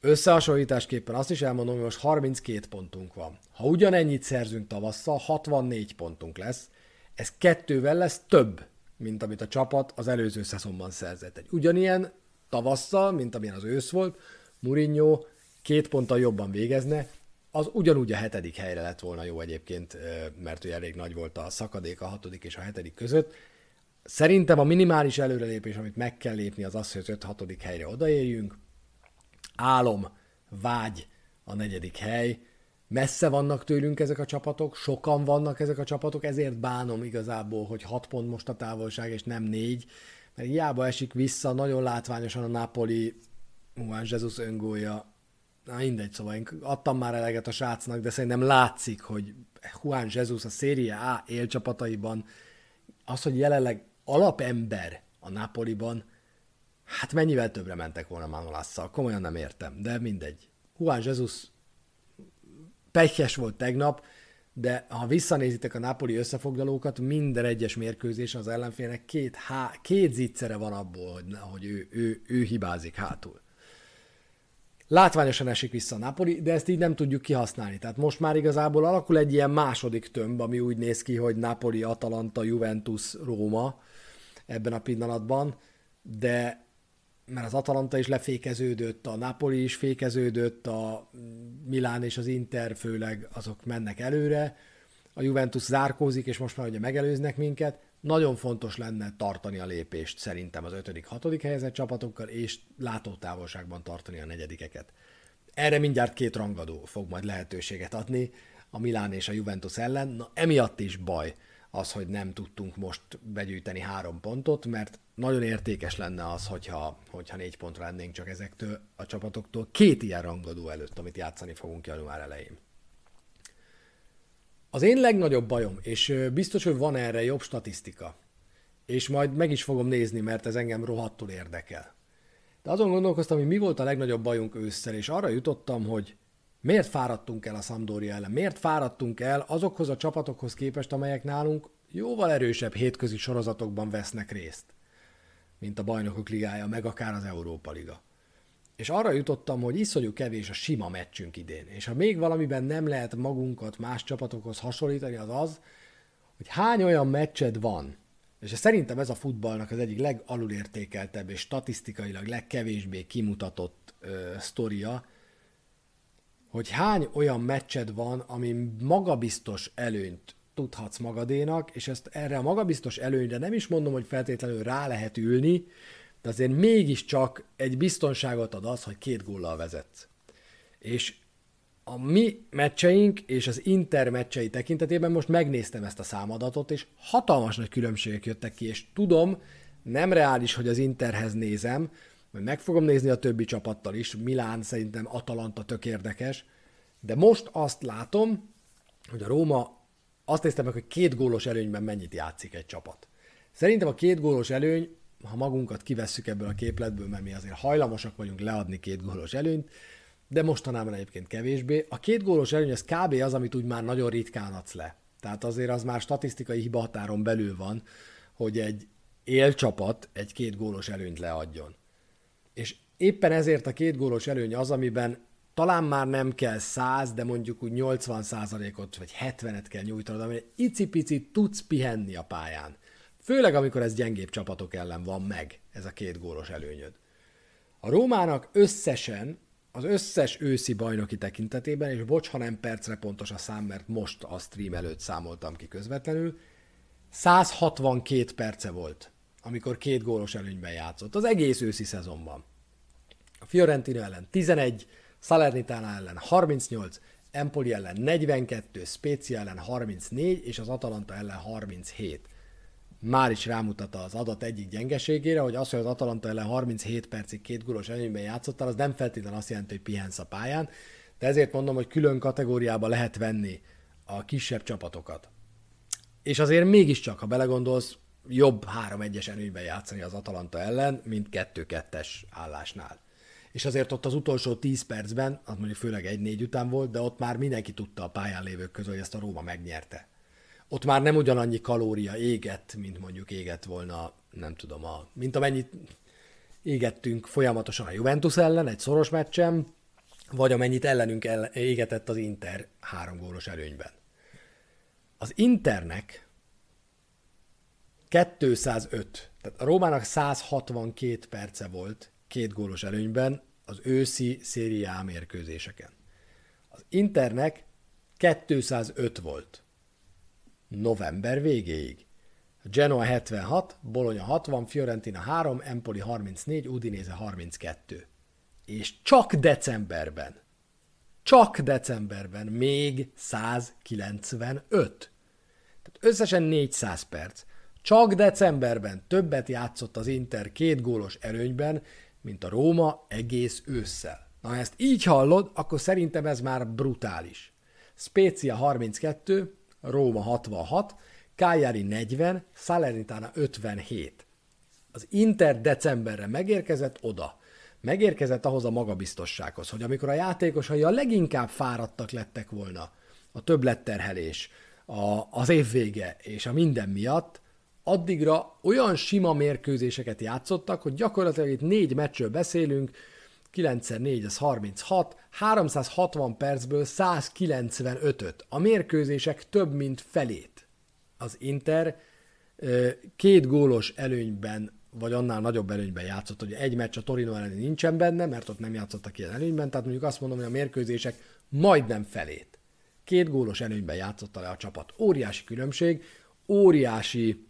Összehasonlításképpen azt is elmondom, hogy most 32 pontunk van. Ha ugyanennyit szerzünk tavasszal, 64 pontunk lesz, ez kettővel lesz több, mint amit a csapat az előző szezonban szerzett. Egy ugyanilyen tavasszal, mint amilyen az ősz volt, Mourinho két ponttal jobban végezne, az ugyanúgy a hetedik helyre lett volna jó egyébként, mert ugye elég nagy volt a szakadék a hatodik és a hetedik között. Szerintem a minimális előrelépés, amit meg kell lépni, az az, hogy az 5-6. helyre odaérjünk. Álom, vágy a negyedik hely, messze vannak tőlünk ezek a csapatok, sokan vannak ezek a csapatok, ezért bánom igazából, hogy 6 pont most a távolság, és nem 4, mert hiába esik vissza, nagyon látványosan a Napoli, Juan Jesus öngója, na mindegy, szóval én adtam már eleget a srácnak, de szerintem látszik, hogy Juan Jesus a Serie A élcsapataiban az, hogy jelenleg alapember a Napoliban, hát mennyivel többre mentek volna Manolásszal, komolyan nem értem, de mindegy. Juan Jesus pekes volt tegnap, de ha visszanézitek a Napoli összefoglalókat, minden egyes mérkőzés az ellenfélnek két, há, két zicsere van abból, hogy, hogy ő, ő, ő hibázik hátul. Látványosan esik vissza a Napoli, de ezt így nem tudjuk kihasználni. Tehát most már igazából alakul egy ilyen második tömb, ami úgy néz ki, hogy Napoli, Atalanta, Juventus, Róma ebben a pillanatban, de mert az Atalanta is lefékeződött, a Napoli is fékeződött, a Milán és az Inter főleg azok mennek előre, a Juventus zárkózik, és most már ugye megelőznek minket. Nagyon fontos lenne tartani a lépést szerintem az 5.-6. helyezett csapatokkal, és látótávolságban tartani a negyedikeket. Erre mindjárt két rangadó fog majd lehetőséget adni a Milán és a Juventus ellen. Na, emiatt is baj az, hogy nem tudtunk most begyűjteni három pontot, mert nagyon értékes lenne az, hogyha, hogyha négy pontra lennénk csak ezektől a csapatoktól két ilyen rangadó előtt, amit játszani fogunk január elején. Az én legnagyobb bajom, és biztos, hogy van erre jobb statisztika, és majd meg is fogom nézni, mert ez engem rohadtul érdekel. De azon gondolkoztam, hogy mi volt a legnagyobb bajunk ősszel, és arra jutottam, hogy miért fáradtunk el a Sampdoria ellen, miért fáradtunk el azokhoz a csapatokhoz képest, amelyek nálunk jóval erősebb hétközi sorozatokban vesznek részt, mint a Bajnokok Ligája, meg akár az Európa Liga. És arra jutottam, hogy iszonyú kevés a sima meccsünk idén. És ha még valamiben nem lehet magunkat más csapatokhoz hasonlítani, az az, hogy hány olyan meccsed van, és szerintem ez a futballnak az egyik legalulértékeltebb és statisztikailag legkevésbé kimutatott ö, sztoria, hogy hány olyan meccsed van, ami magabiztos előnyt tudhatsz magadénak, és ezt erre a magabiztos előnyre nem is mondom, hogy feltétlenül rá lehet ülni, de azért mégiscsak egy biztonságot ad az, hogy két góllal vezetsz. És a mi meccseink és az Inter meccsei tekintetében most megnéztem ezt a számadatot, és hatalmas nagy különbségek jöttek ki, és tudom, nem reális, hogy az Interhez nézem, majd meg fogom nézni a többi csapattal is, Milán szerintem Atalanta tök érdekes, de most azt látom, hogy a Róma, azt néztem meg, hogy két gólos előnyben mennyit játszik egy csapat. Szerintem a két gólos előny ha magunkat kivesszük ebből a képletből, mert mi azért hajlamosak vagyunk leadni két gólos előnyt, de mostanában egyébként kevésbé. A két gólos előny, ez kb. az, amit úgy már nagyon ritkán adsz le. Tehát azért az már statisztikai hibahatáron belül van, hogy egy élcsapat egy két gólos előnyt leadjon. És éppen ezért a két gólos előny az, amiben talán már nem kell 100, de mondjuk úgy 80 ot vagy 70-et kell nyújtanod, ami egy icipici tudsz pihenni a pályán. Főleg, amikor ez gyengébb csapatok ellen van meg, ez a két gólos előnyöd. A Rómának összesen, az összes őszi bajnoki tekintetében, és bocs, ha nem percre pontos a szám, mert most a stream előtt számoltam ki közvetlenül, 162 perce volt, amikor két gólos előnyben játszott, az egész őszi szezonban. Fiorentina ellen 11, Salernitana ellen 38, Empoli ellen 42, Spezia ellen 34, és az Atalanta ellen 37 már is rámutat az adat egyik gyengeségére, hogy az, hogy az Atalanta ellen 37 percig két gólos előnyben játszottál, az nem feltétlenül azt jelenti, hogy pihensz a pályán, de ezért mondom, hogy külön kategóriába lehet venni a kisebb csapatokat. És azért mégiscsak, ha belegondolsz, jobb 3-1-es előnyben játszani az Atalanta ellen, mint 2-2-es állásnál. És azért ott az utolsó 10 percben, az mondjuk főleg 1-4 után volt, de ott már mindenki tudta a pályán lévők közül, hogy ezt a Róma megnyerte ott már nem ugyanannyi kalória égett, mint mondjuk égett volna, nem tudom, a, mint amennyit égettünk folyamatosan a Juventus ellen egy szoros meccsen, vagy amennyit ellenünk el, égetett az Inter három gólos előnyben. Az Internek 205, tehát a Rómának 162 perce volt két gólos előnyben az őszi szériá mérkőzéseken. Az Internek 205 volt november végéig. Genoa 76, Bologna 60, Fiorentina 3, Empoli 34, Udinese 32. És csak decemberben, csak decemberben még 195. Tehát összesen 400 perc. Csak decemberben többet játszott az Inter két gólos előnyben, mint a Róma egész ősszel. Na, ha ezt így hallod, akkor szerintem ez már brutális. Spezia 32, Róma 66, Cagliari 40, Salernitana 57. Az Inter decemberre megérkezett oda. Megérkezett ahhoz a magabiztossághoz, hogy amikor a játékosai a leginkább fáradtak lettek volna, a többletterhelés, a, az évvége és a minden miatt, addigra olyan sima mérkőzéseket játszottak, hogy gyakorlatilag itt négy meccsről beszélünk, 9x4, az 36, 360 percből 195-öt. A mérkőzések több mint felét. Az Inter két gólos előnyben, vagy annál nagyobb előnyben játszott, hogy egy meccs a Torino ellen nincsen benne, mert ott nem játszottak ilyen előnyben, tehát mondjuk azt mondom, hogy a mérkőzések majdnem felét. Két gólos előnyben játszotta le a csapat. Óriási különbség, óriási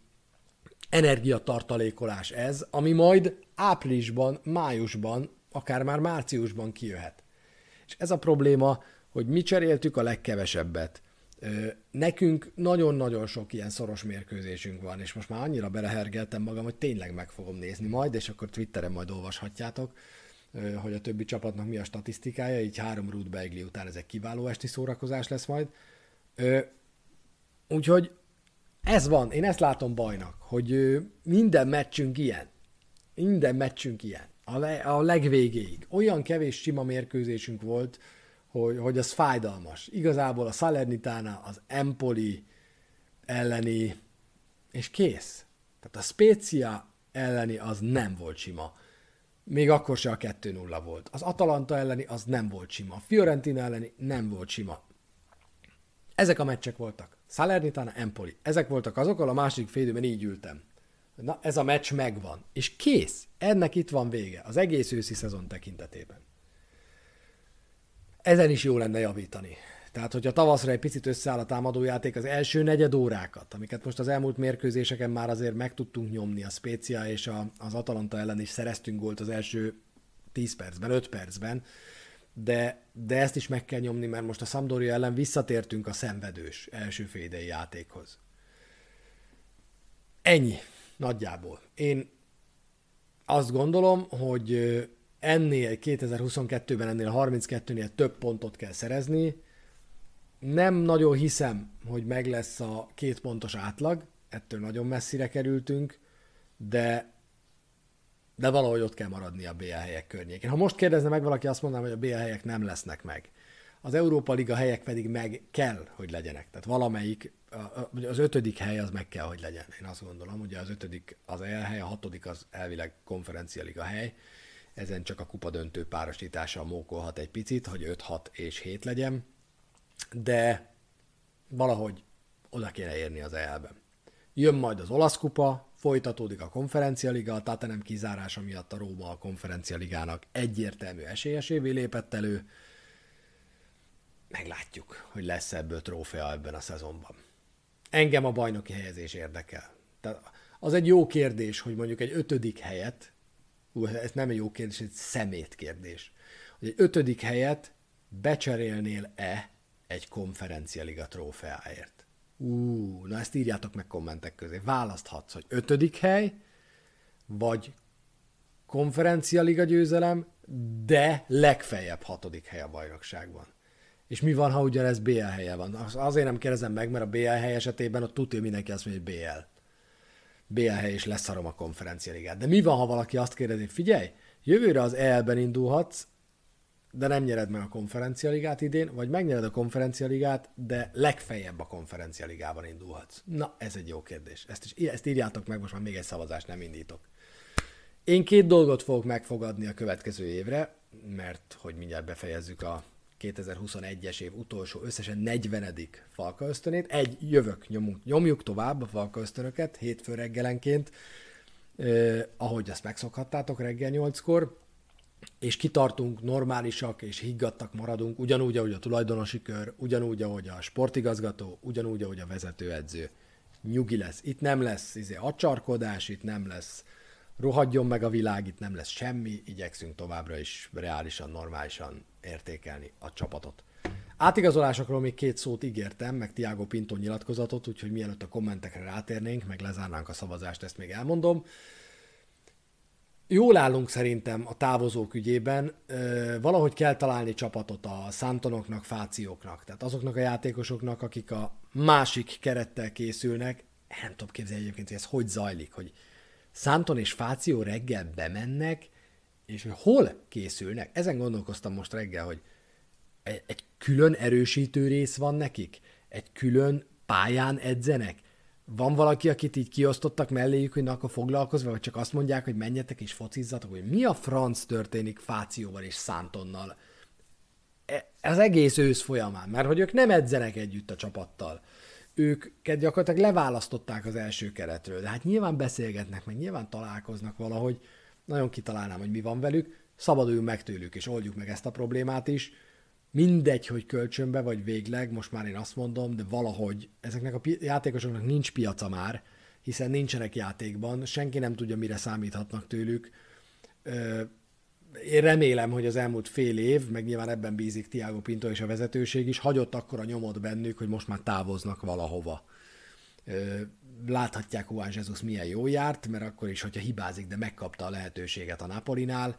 energiatartalékolás ez, ami majd áprilisban, májusban, akár már márciusban kijöhet. És ez a probléma, hogy mi cseréltük a legkevesebbet. Nekünk nagyon-nagyon sok ilyen szoros mérkőzésünk van, és most már annyira belehergeltem magam, hogy tényleg meg fogom nézni majd, és akkor Twitteren majd olvashatjátok, hogy a többi csapatnak mi a statisztikája, így három Ruth Beigli után ez egy kiváló esti szórakozás lesz majd. Úgyhogy ez van, én ezt látom bajnak, hogy minden meccsünk ilyen. Minden meccsünk ilyen. A, le, a legvégéig. Olyan kevés sima mérkőzésünk volt, hogy, hogy az fájdalmas. Igazából a Salernitana, az Empoli elleni, és kész. Tehát a Spezia elleni az nem volt sima. Még akkor se a 2-0 volt. Az Atalanta elleni az nem volt sima. A Fiorentina elleni nem volt sima. Ezek a meccsek voltak. Salernitana, Empoli. Ezek voltak azok, a második félidőben így ültem. Na, ez a meccs megvan. És kész. Ennek itt van vége. Az egész őszi szezon tekintetében. Ezen is jó lenne javítani. Tehát, hogyha tavaszra egy picit összeáll a támadójáték, az első negyed órákat, amiket most az elmúlt mérkőzéseken már azért meg tudtunk nyomni, a Spécia és a, az Atalanta ellen is szereztünk gólt az első 10 percben, 5 percben, de, de ezt is meg kell nyomni, mert most a Sampdoria ellen visszatértünk a szenvedős első félidei játékhoz. Ennyi, nagyjából. Én azt gondolom, hogy ennél 2022-ben ennél 32-nél több pontot kell szerezni. Nem nagyon hiszem, hogy meg lesz a két pontos átlag, ettől nagyon messzire kerültünk, de de valahogy ott kell maradni a BL helyek környékén. Ha most kérdezne meg valaki, azt mondanám, hogy a BL helyek nem lesznek meg. Az Európa Liga helyek pedig meg kell, hogy legyenek. Tehát valamelyik, az ötödik hely az meg kell, hogy legyen. Én azt gondolom, ugye az ötödik az EL hely, a hatodik az elvileg konferencia liga hely. Ezen csak a kupa döntő párosítása mókolhat egy picit, hogy 5-6 és 7 legyen. De valahogy oda kéne érni az EL-ben. Jön majd az olasz kupa, folytatódik a konferencia liga, a Tatanem kizárása miatt a Róma a konferencia ligának egyértelmű esélyesévé lépett elő. Meglátjuk, hogy lesz ebből trófea ebben a szezonban. Engem a bajnoki helyezés érdekel. Tehát az egy jó kérdés, hogy mondjuk egy ötödik helyet, ú, ez nem egy jó kérdés, egy szemét kérdés, hogy egy ötödik helyet becserélnél-e egy konferencia liga trófeáért? Ú, na ezt írjátok meg kommentek közé. Választhatsz, hogy ötödik hely, vagy konferencia liga győzelem, de legfeljebb hatodik hely a bajnokságban. És mi van, ha ugyanez BL helye van? Azért nem kérdezem meg, mert a BL hely esetében ott tudja mindenki azt mondja, hogy BL. BL hely is leszarom a konferencia ligát. De mi van, ha valaki azt kérdezi, figyelj, jövőre az EL-ben indulhatsz, de nem nyered meg a konferencialigát idén, vagy megnyered a konferencialigát, de legfeljebb a konferencialigában indulhatsz. Na, ez egy jó kérdés. Ezt, is, ezt írjátok meg, most már még egy szavazást nem indítok. Én két dolgot fogok megfogadni a következő évre, mert hogy mindjárt befejezzük a 2021-es év utolsó összesen 40. falka ösztönét. Egy, jövök, nyomunk, nyomjuk tovább a falka ösztönöket hétfő reggelenként, eh, ahogy azt megszokhattátok reggel 8-kor és kitartunk, normálisak és higgadtak maradunk, ugyanúgy, ahogy a tulajdonosi kör, ugyanúgy, ahogy a sportigazgató, ugyanúgy, ahogy a vezetőedző. Nyugi lesz. Itt nem lesz izé, acsarkodás, itt nem lesz rohadjon meg a világ, itt nem lesz semmi, igyekszünk továbbra is reálisan, normálisan értékelni a csapatot. Átigazolásokról még két szót ígértem, meg Tiago Pinto nyilatkozatot, úgyhogy mielőtt a kommentekre rátérnénk, meg lezárnánk a szavazást, ezt még elmondom. Jól állunk szerintem a távozók ügyében. Valahogy kell találni csapatot a szántonoknak, fációknak, tehát azoknak a játékosoknak, akik a másik kerettel készülnek. Nem tudom képzelni egyébként, hogy ez hogy zajlik, hogy Szánton és Fáció reggel bemennek, és hogy hol készülnek. Ezen gondolkoztam most reggel, hogy egy, külön erősítő rész van nekik? Egy külön pályán edzenek? Van valaki, akit így kiosztottak melléjük, hogy na, akkor foglalkozva, vagy csak azt mondják, hogy menjetek és focizzatok, hogy mi a franc történik Fációval és Szántonnal e, az egész ősz folyamán, mert hogy ők nem edzenek együtt a csapattal. Őket gyakorlatilag leválasztották az első keretről, de hát nyilván beszélgetnek, meg nyilván találkoznak valahogy, nagyon kitalálnám, hogy mi van velük, szabaduljunk meg tőlük, és oldjuk meg ezt a problémát is. Mindegy, hogy kölcsönbe vagy végleg, most már én azt mondom, de valahogy ezeknek a játékosoknak nincs piaca már, hiszen nincsenek játékban, senki nem tudja, mire számíthatnak tőlük. Én remélem, hogy az elmúlt fél év, meg nyilván ebben bízik Tiago Pinto és a vezetőség is, hagyott akkor a nyomot bennük, hogy most már távoznak valahova láthatják Juan Jesus milyen jó járt, mert akkor is, hogyha hibázik, de megkapta a lehetőséget a Napolinál,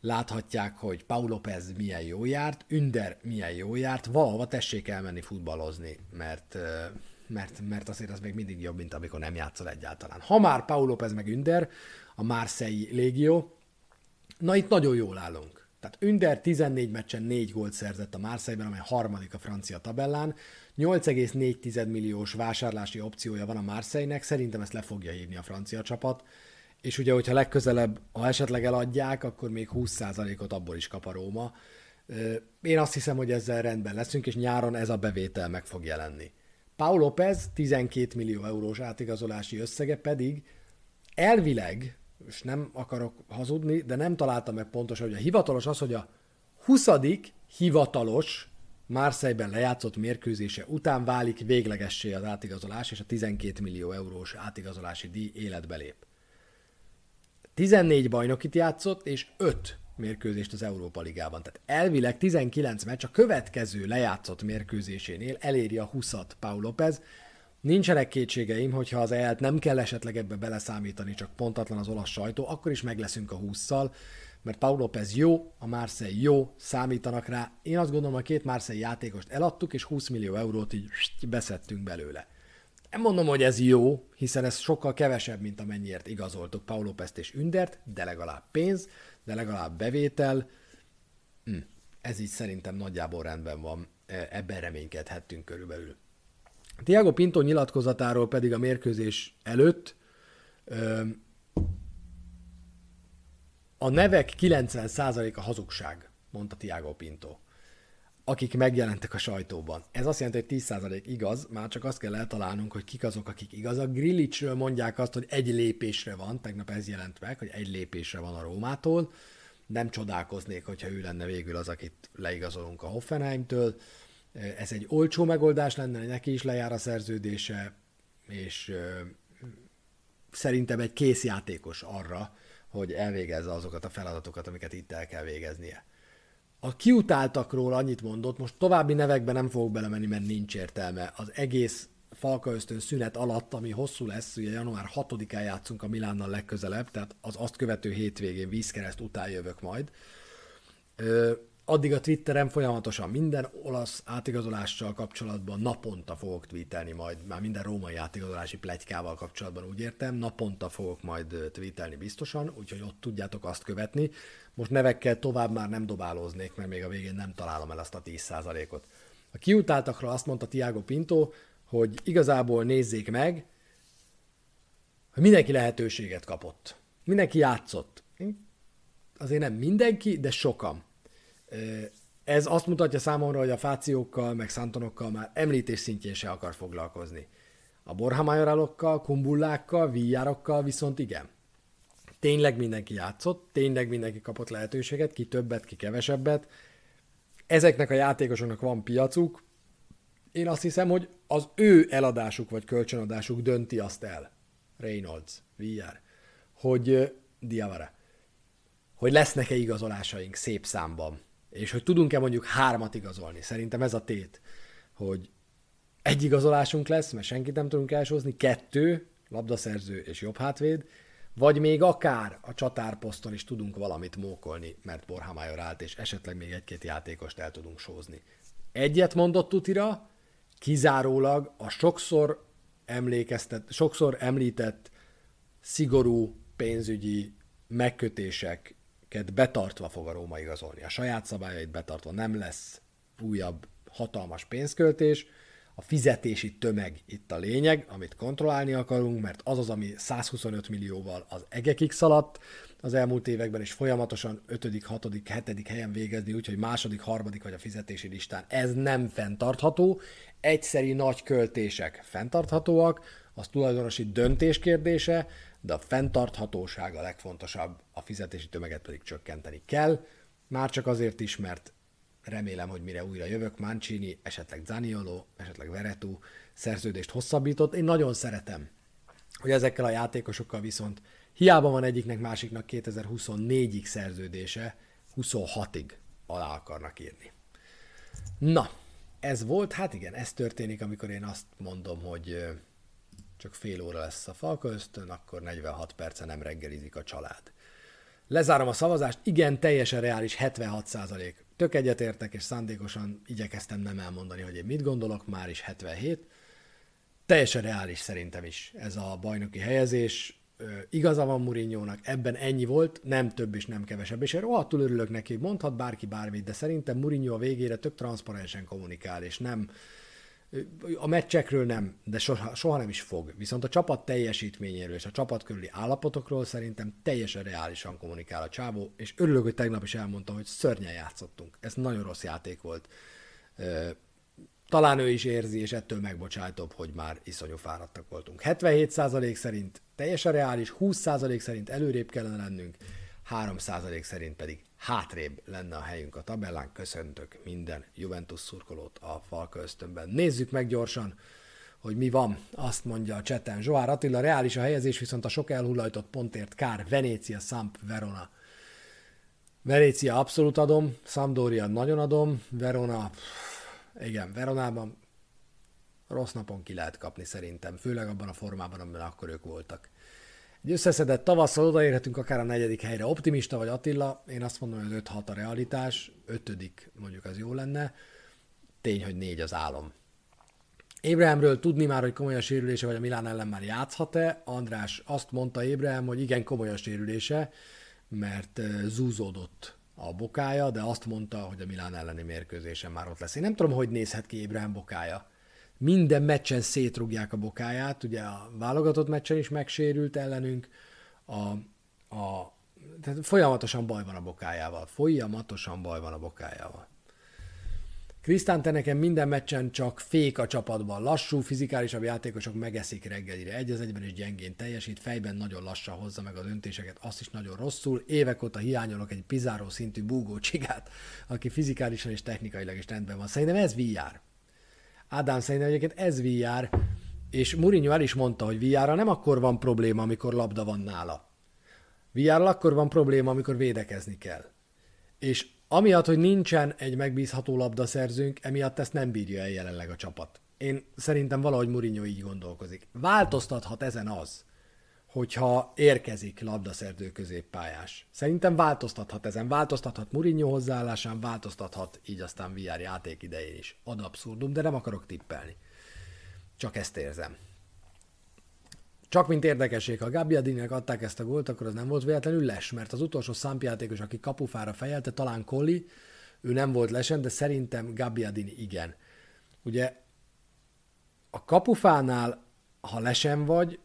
láthatják, hogy Paulo López milyen jó járt, Ünder milyen jó járt, valahova tessék elmenni futballozni, mert, mert, mert azért az még mindig jobb, mint amikor nem játszol egyáltalán. Ha már Paulo López meg Ünder, a Marseille légió, na itt nagyon jól állunk. Tehát Ünder 14 meccsen 4 gólt szerzett a Marseille-ben, amely harmadik a francia tabellán. 8,4 milliós vásárlási opciója van a Marseille-nek, szerintem ezt le fogja hívni a francia csapat. És ugye, hogyha legközelebb, ha esetleg eladják, akkor még 20%-ot abból is kap a Róma. Én azt hiszem, hogy ezzel rendben leszünk, és nyáron ez a bevétel meg fog jelenni. Paul López 12 millió eurós átigazolási összege pedig elvileg és nem akarok hazudni, de nem találtam meg pontosan, hogy a hivatalos az, hogy a 20. hivatalos Marseille-ben lejátszott mérkőzése után válik véglegessé az átigazolás, és a 12 millió eurós átigazolási díj életbe lép. 14 bajnokit játszott, és 5 mérkőzést az Európa Ligában. Tehát elvileg 19 meccs a következő lejátszott mérkőzésénél eléri a 20-at Paul López, Nincsenek kétségeim, hogyha az EL-t nem kell esetleg ebbe beleszámítani, csak pontatlan az olasz sajtó, akkor is meg leszünk a 20-szal, mert Paulo López jó, a Marseille jó, számítanak rá. Én azt gondolom, a két Marseille játékost eladtuk, és 20 millió eurót így beszettünk belőle. Nem mondom, hogy ez jó, hiszen ez sokkal kevesebb, mint amennyiért igazoltuk Paulo Lópezt és Ündert, de legalább pénz, de legalább bevétel. Hm, ez így szerintem nagyjából rendben van, e, ebben reménykedhettünk körülbelül. Tiago Pinto nyilatkozatáról pedig a mérkőzés előtt a nevek 90%-a hazugság, mondta Tiago Pinto, akik megjelentek a sajtóban. Ez azt jelenti, hogy 10% igaz, már csak azt kell eltalálnunk, hogy kik azok, akik igazak. Grillicsről mondják azt, hogy egy lépésre van, tegnap ez jelent meg, hogy egy lépésre van a Rómától. Nem csodálkoznék, hogyha ő lenne végül az, akit leigazolunk a Hoffenheimtől. Ez egy olcsó megoldás lenne, neki is lejár a szerződése, és szerintem egy kész játékos arra, hogy elvégezze azokat a feladatokat, amiket itt el kell végeznie. A kiutáltakról annyit mondott, most további nevekbe nem fogok belemenni, mert nincs értelme. Az egész Falka ösztön szünet alatt, ami hosszú lesz, ugye január 6-án játszunk a Milánnal legközelebb, tehát az azt követő hétvégén vízkereszt után jövök majd addig a Twitteren folyamatosan minden olasz átigazolással kapcsolatban naponta fogok tweetelni majd, már minden római átigazolási plegykával kapcsolatban úgy értem, naponta fogok majd tweetelni biztosan, úgyhogy ott tudjátok azt követni. Most nevekkel tovább már nem dobálóznék, mert még a végén nem találom el azt a 10%-ot. A kiutáltakra azt mondta Tiago Pinto, hogy igazából nézzék meg, hogy mindenki lehetőséget kapott. Mindenki játszott. Azért nem mindenki, de sokan. Ez azt mutatja számomra, hogy a fációkkal, meg szantonokkal már említés szintjén se akar foglalkozni. A borhamajoralokkal, kumbullákkal, víjárokkal viszont igen. Tényleg mindenki játszott, tényleg mindenki kapott lehetőséget, ki többet, ki kevesebbet. Ezeknek a játékosoknak van piacuk. Én azt hiszem, hogy az ő eladásuk vagy kölcsönadásuk dönti azt el. Reynolds, Villar, hogy Diavara, hogy lesznek-e igazolásaink szép számban és hogy tudunk-e mondjuk hármat igazolni. Szerintem ez a tét, hogy egy igazolásunk lesz, mert senkit nem tudunk elsózni, kettő, labdaszerző és jobb hátvéd, vagy még akár a csatárposzton is tudunk valamit mókolni, mert Borhamájor állt, és esetleg még egy-két játékost el tudunk sózni. Egyet mondott Tutira, kizárólag a sokszor emlékeztet, sokszor említett szigorú pénzügyi megkötéseket betartva fog a Róma igazolni. A saját szabályait betartva nem lesz újabb hatalmas pénzköltés, a fizetési tömeg itt a lényeg, amit kontrollálni akarunk, mert az az, ami 125 millióval az egekig szaladt az elmúlt években, és folyamatosan 5., 6., 7. helyen végezni, úgyhogy második, harmadik vagy a fizetési listán. Ez nem fenntartható. Egyszeri nagy költések fenntarthatóak, az tulajdonosi döntés kérdése, de a fenntarthatóság a legfontosabb, a fizetési tömeget pedig csökkenteni kell, már csak azért is, mert remélem, hogy mire újra jövök, Mancini, esetleg Zaniolo, esetleg Veretú szerződést hosszabbított. Én nagyon szeretem, hogy ezekkel a játékosokkal viszont hiába van egyiknek másiknak 2024-ig szerződése, 26-ig alá akarnak írni. Na, ez volt, hát igen, ez történik, amikor én azt mondom, hogy csak fél óra lesz a falka ösztön, akkor 46 perce nem reggelizik a család. Lezárom a szavazást, igen, teljesen reális, 76 százalék. Tök egyetértek, és szándékosan igyekeztem nem elmondani, hogy én mit gondolok, már is 77. Teljesen reális szerintem is ez a bajnoki helyezés. Igaza van Murinyónak, ebben ennyi volt, nem több és nem kevesebb, és én rohadtul örülök neki, mondhat bárki bármit, de szerintem Murinyó a végére tök transzparensen kommunikál, és nem, a meccsekről nem, de soha, soha nem is fog. Viszont a csapat teljesítményéről és a csapat körüli állapotokról szerintem teljesen reálisan kommunikál a csávó, és örülök, hogy tegnap is elmondta, hogy szörnyen játszottunk. Ez nagyon rossz játék volt. Talán ő is érzi, és ettől megbocsájtóbb, hogy már iszonyú fáradtak voltunk. 77% szerint teljesen reális, 20% szerint előrébb kellene lennünk, 3% szerint pedig hátrébb lenne a helyünk a tabellán. Köszöntök minden Juventus szurkolót a Falka ösztönben. Nézzük meg gyorsan, hogy mi van, azt mondja a cseten. Zsoár Attila, reális a helyezés, viszont a sok elhullajtott pontért kár. Venécia, Samp, Verona. Venécia abszolút adom, Sampdoria nagyon adom, Verona, igen, Veronában rossz napon ki lehet kapni szerintem, főleg abban a formában, amiben akkor ők voltak. Egy összeszedett tavasszal odaérhetünk akár a negyedik helyre. Optimista vagy Attila, én azt mondom, hogy 5-6 a realitás, ötödik mondjuk az jó lenne. Tény, hogy négy az álom. Ébrahámről tudni már, hogy komoly a sérülése, vagy a Milán ellen már játszhat-e? András azt mondta Ébrahám, hogy igen, komoly a sérülése, mert zúzódott a bokája, de azt mondta, hogy a Milán elleni mérkőzésen már ott lesz. Én nem tudom, hogy nézhet ki Ébrahám bokája minden meccsen szétrugják a bokáját, ugye a válogatott meccsen is megsérült ellenünk, a, a, tehát folyamatosan baj van a bokájával, folyamatosan baj van a bokájával. Krisztán, te nekem minden meccsen csak fék a csapatban. Lassú, fizikálisabb játékosok megeszik reggelire. Egy az egyben is gyengén teljesít, fejben nagyon lassan hozza meg a döntéseket, azt is nagyon rosszul. Évek óta hiányolok egy pizáró szintű búgó csigát, aki fizikálisan és technikailag is rendben van. Szerintem ez VR. Ádám szerintem egyébként ez VR, és Mourinho el is mondta, hogy VR nem akkor van probléma, amikor labda van nála. vr akkor van probléma, amikor védekezni kell. És amiatt, hogy nincsen egy megbízható labdaszerzőnk, emiatt ezt nem bírja el jelenleg a csapat. Én szerintem valahogy Mourinho így gondolkozik. Változtathat ezen az, hogyha érkezik labdaszerző középpályás. Szerintem változtathat ezen, változtathat Mourinho hozzáállásán, változtathat így aztán VR játék idején is. Ad abszurdum, de nem akarok tippelni. Csak ezt érzem. Csak mint érdekesség, ha Gabbiadininek adták ezt a gólt, akkor az nem volt véletlenül les, mert az utolsó számpjátékos, aki kapufára fejelte, talán Colli, ő nem volt lesen, de szerintem Gabbiadini igen. Ugye a kapufánál, ha lesen vagy,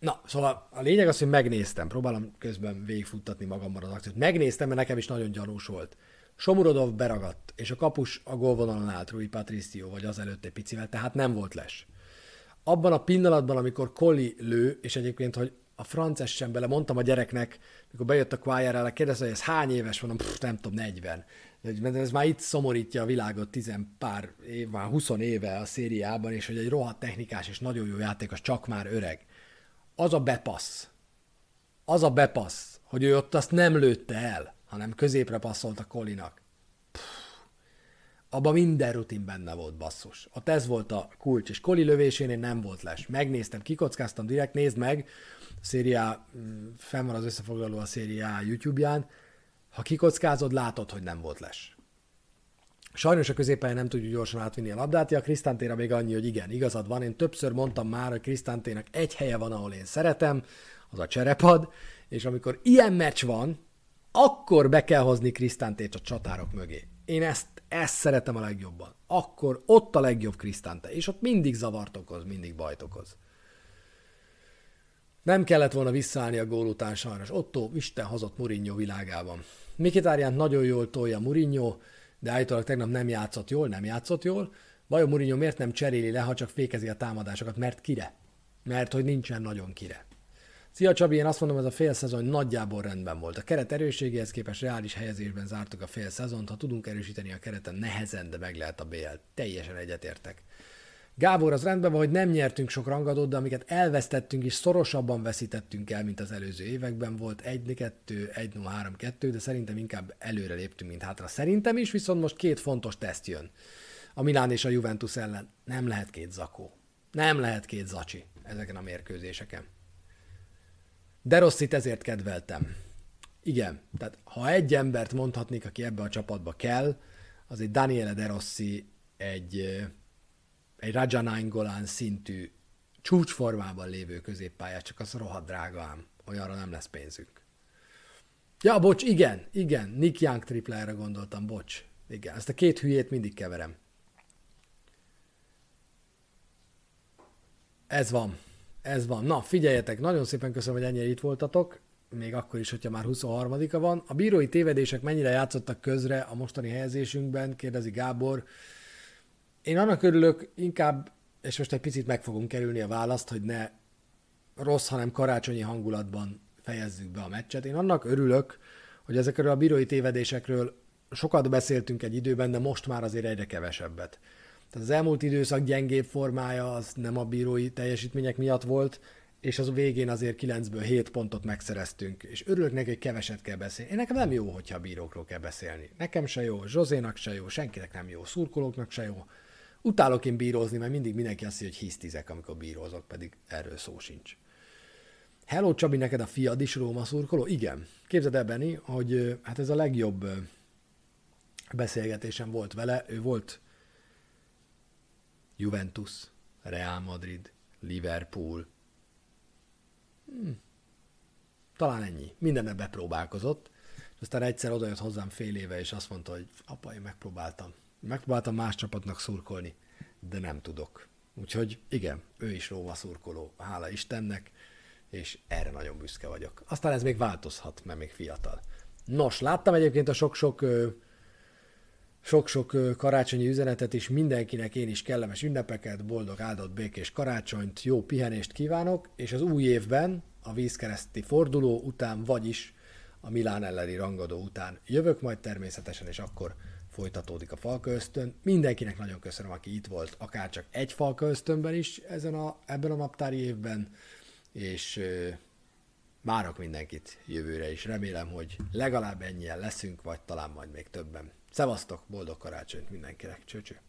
Na, szóval a lényeg az, hogy megnéztem, próbálom közben végigfuttatni magamban az akciót. Megnéztem, mert nekem is nagyon gyanús volt. Somurodov beragadt, és a kapus a gólvonalon állt Rui Patricio, vagy az előtt egy picivel, tehát nem volt les. Abban a pillanatban, amikor Colli lő, és egyébként, hogy a frances sem bele, mondtam a gyereknek, mikor bejött a choir el, kérdezte, hogy ez hány éves, mondom, pff, nem tudom, 40. De ez már itt szomorítja a világot tizen pár év, már 20 éve a szériában, és hogy egy rohadt technikás és nagyon jó játékos csak már öreg az a bepassz, az a bepassz, hogy ő ott azt nem lőtte el, hanem középre passzolt a Kolinak. Abba minden rutin benne volt basszus. Ott ez volt a kulcs, és Koli lövésénél nem volt les. Megnéztem, kikockáztam direkt, nézd meg, a szériá, mm, fenn van az összefoglaló a szériá YouTube-ján, ha kikockázod, látod, hogy nem volt les. Sajnos a középpályán nem tudjuk gyorsan átvinni a labdát, a Krisztántéra még annyi, hogy igen, igazad van. Én többször mondtam már, hogy Krisztántének egy helye van, ahol én szeretem, az a cserepad, és amikor ilyen meccs van, akkor be kell hozni Krisztántét a csatárok mögé. Én ezt, ezt szeretem a legjobban. Akkor ott a legjobb Krisztánte, és ott mindig zavart okoz, mindig bajt okoz. Nem kellett volna visszaállni a gól után sajnos. Otto Isten hozott Mourinho világában. Mikitárján nagyon jól tolja Mourinho, de állítólag tegnap nem játszott jól, nem játszott jól. Vajon Mourinho miért nem cseréli le, ha csak fékezi a támadásokat? Mert kire? Mert hogy nincsen nagyon kire. Szia Csabi, én azt mondom, ez a fél szezon nagyjából rendben volt. A keret erősségéhez képest reális helyezésben zártuk a fél szezont, ha tudunk erősíteni a kereten, nehezen, de meg lehet a BL. Teljesen egyetértek. Gábor, az rendben van, hogy nem nyertünk sok rangadót, de amiket elvesztettünk is szorosabban veszítettünk el, mint az előző években. Volt 1-2, 1-0-3-2, de szerintem inkább előre léptünk, mint hátra. Szerintem is, viszont most két fontos teszt jön. A Milán és a Juventus ellen. Nem lehet két zakó. Nem lehet két zacsi ezeken a mérkőzéseken. De Rossit ezért kedveltem. Igen, tehát ha egy embert mondhatnék, aki ebbe a csapatba kell, az egy Daniele De Rossi, egy egy Raja Nainggolan szintű csúcsformában lévő középpályás, csak az rohadt drága ám. Olyanra nem lesz pénzünk. Ja, bocs, igen, igen, Nick Young triplára gondoltam, bocs. Igen, ezt a két hülyét mindig keverem. Ez van, ez van. Na, figyeljetek, nagyon szépen köszönöm, hogy ennyire itt voltatok, még akkor is, hogyha már 23-a van. A bírói tévedések mennyire játszottak közre a mostani helyezésünkben, kérdezi Gábor. Én annak örülök inkább, és most egy picit meg fogunk kerülni a választ, hogy ne rossz, hanem karácsonyi hangulatban fejezzük be a meccset. Én annak örülök, hogy ezekről a bírói tévedésekről sokat beszéltünk egy időben, de most már azért egyre kevesebbet. Tehát az elmúlt időszak gyengébb formája az nem a bírói teljesítmények miatt volt, és az végén azért 9-ből 7 pontot megszereztünk, és örülök neki, hogy keveset kell beszélni. Én nekem nem jó, hogyha a bírókról kell beszélni. Nekem se jó, Zsozénak se jó, senkinek nem jó, szurkolóknak se jó. Utálok én bírózni, mert mindig mindenki azt mondja, hogy hisztizek, amikor bírózok, pedig erről szó sincs. Hello Csabi, neked a fiad is Róma szurkoló? Igen. Képzeld el, Benni, hogy hát ez a legjobb beszélgetésem volt vele. Ő volt Juventus, Real Madrid, Liverpool. Hmm. Talán ennyi. Mindenne bepróbálkozott. Aztán egyszer odajött hozzám fél éve, és azt mondta, hogy apa, én megpróbáltam. Megpróbáltam más csapatnak szurkolni, de nem tudok. Úgyhogy igen, ő is Róma szurkoló, hála Istennek, és erre nagyon büszke vagyok. Aztán ez még változhat, mert még fiatal. Nos, láttam egyébként a sok-sok sok-sok karácsonyi üzenetet is, mindenkinek én is kellemes ünnepeket, boldog, áldott, békés karácsonyt, jó pihenést kívánok, és az új évben, a vízkereszti forduló után, vagyis a Milán elleni rangadó után jövök majd természetesen, és akkor folytatódik a Falka ösztön. Mindenkinek nagyon köszönöm, aki itt volt, akár csak egy Falka ösztönben is ezen a, ebben a naptári évben, és ö, várok mindenkit jövőre is. Remélem, hogy legalább ennyien leszünk, vagy talán majd még többen. Szevasztok, boldog karácsonyt mindenkinek. Csőcső.